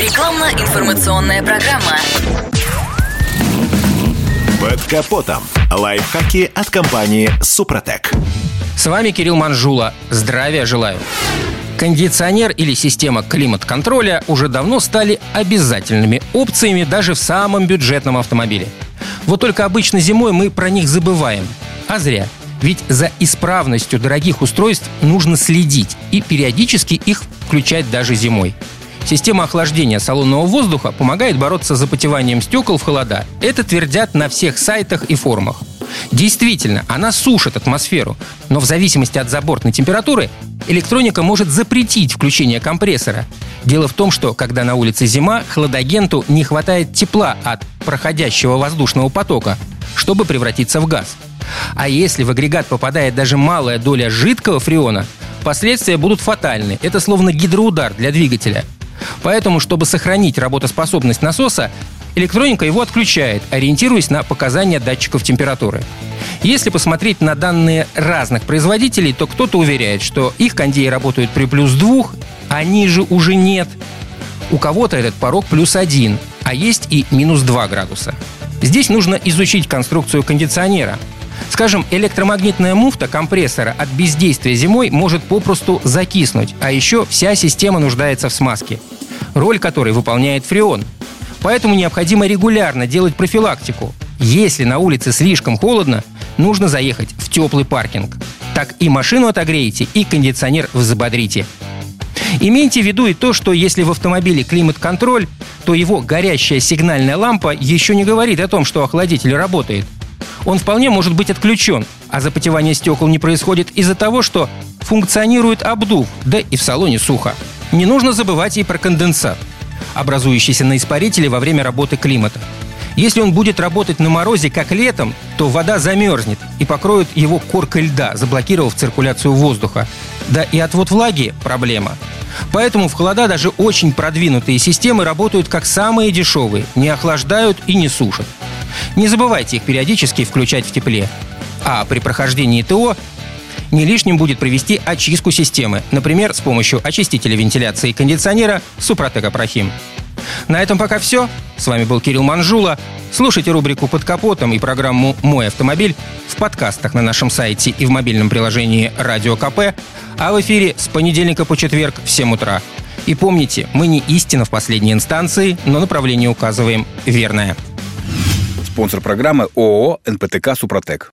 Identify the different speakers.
Speaker 1: Рекламно-информационная программа.
Speaker 2: Под капотом. Лайфхаки от компании «Супротек».
Speaker 3: С вами Кирилл Манжула. Здравия желаю. Кондиционер или система климат-контроля уже давно стали обязательными опциями даже в самом бюджетном автомобиле. Вот только обычно зимой мы про них забываем. А зря. Ведь за исправностью дорогих устройств нужно следить и периодически их включать даже зимой. Система охлаждения салонного воздуха помогает бороться с запотеванием стекол в холода. Это твердят на всех сайтах и форумах. Действительно, она сушит атмосферу, но в зависимости от забортной температуры электроника может запретить включение компрессора. Дело в том, что когда на улице зима, хладагенту не хватает тепла от проходящего воздушного потока, чтобы превратиться в газ. А если в агрегат попадает даже малая доля жидкого фреона, последствия будут фатальны. Это словно гидроудар для двигателя – Поэтому, чтобы сохранить работоспособность насоса, электроника его отключает, ориентируясь на показания датчиков температуры. Если посмотреть на данные разных производителей, то кто-то уверяет, что их кондеи работают при плюс двух, а ниже уже нет. У кого-то этот порог плюс один, а есть и минус 2 градуса. Здесь нужно изучить конструкцию кондиционера. Скажем, электромагнитная муфта компрессора от бездействия зимой может попросту закиснуть, а еще вся система нуждается в смазке роль которой выполняет фреон. Поэтому необходимо регулярно делать профилактику. Если на улице слишком холодно, нужно заехать в теплый паркинг. Так и машину отогреете, и кондиционер взбодрите. Имейте в виду и то, что если в автомобиле климат-контроль, то его горящая сигнальная лампа еще не говорит о том, что охладитель работает. Он вполне может быть отключен, а запотевание стекол не происходит из-за того, что функционирует обдув, да и в салоне сухо. Не нужно забывать и про конденсат, образующийся на испарителе во время работы климата. Если он будет работать на морозе, как летом, то вода замерзнет и покроет его коркой льда, заблокировав циркуляцию воздуха. Да и отвод влаги – проблема. Поэтому в холода даже очень продвинутые системы работают как самые дешевые, не охлаждают и не сушат. Не забывайте их периодически включать в тепле. А при прохождении ТО не лишним будет провести очистку системы, например, с помощью очистителя вентиляции кондиционера Супротек Апрахим. На этом пока все. С вами был Кирилл Манжула. Слушайте рубрику «Под капотом» и программу «Мой автомобиль» в подкастах на нашем сайте и в мобильном приложении «Радио КП», а в эфире с понедельника по четверг в 7 утра. И помните, мы не истина в последней инстанции, но направление указываем верное.
Speaker 4: Спонсор программы ООО «НПТК Супротек».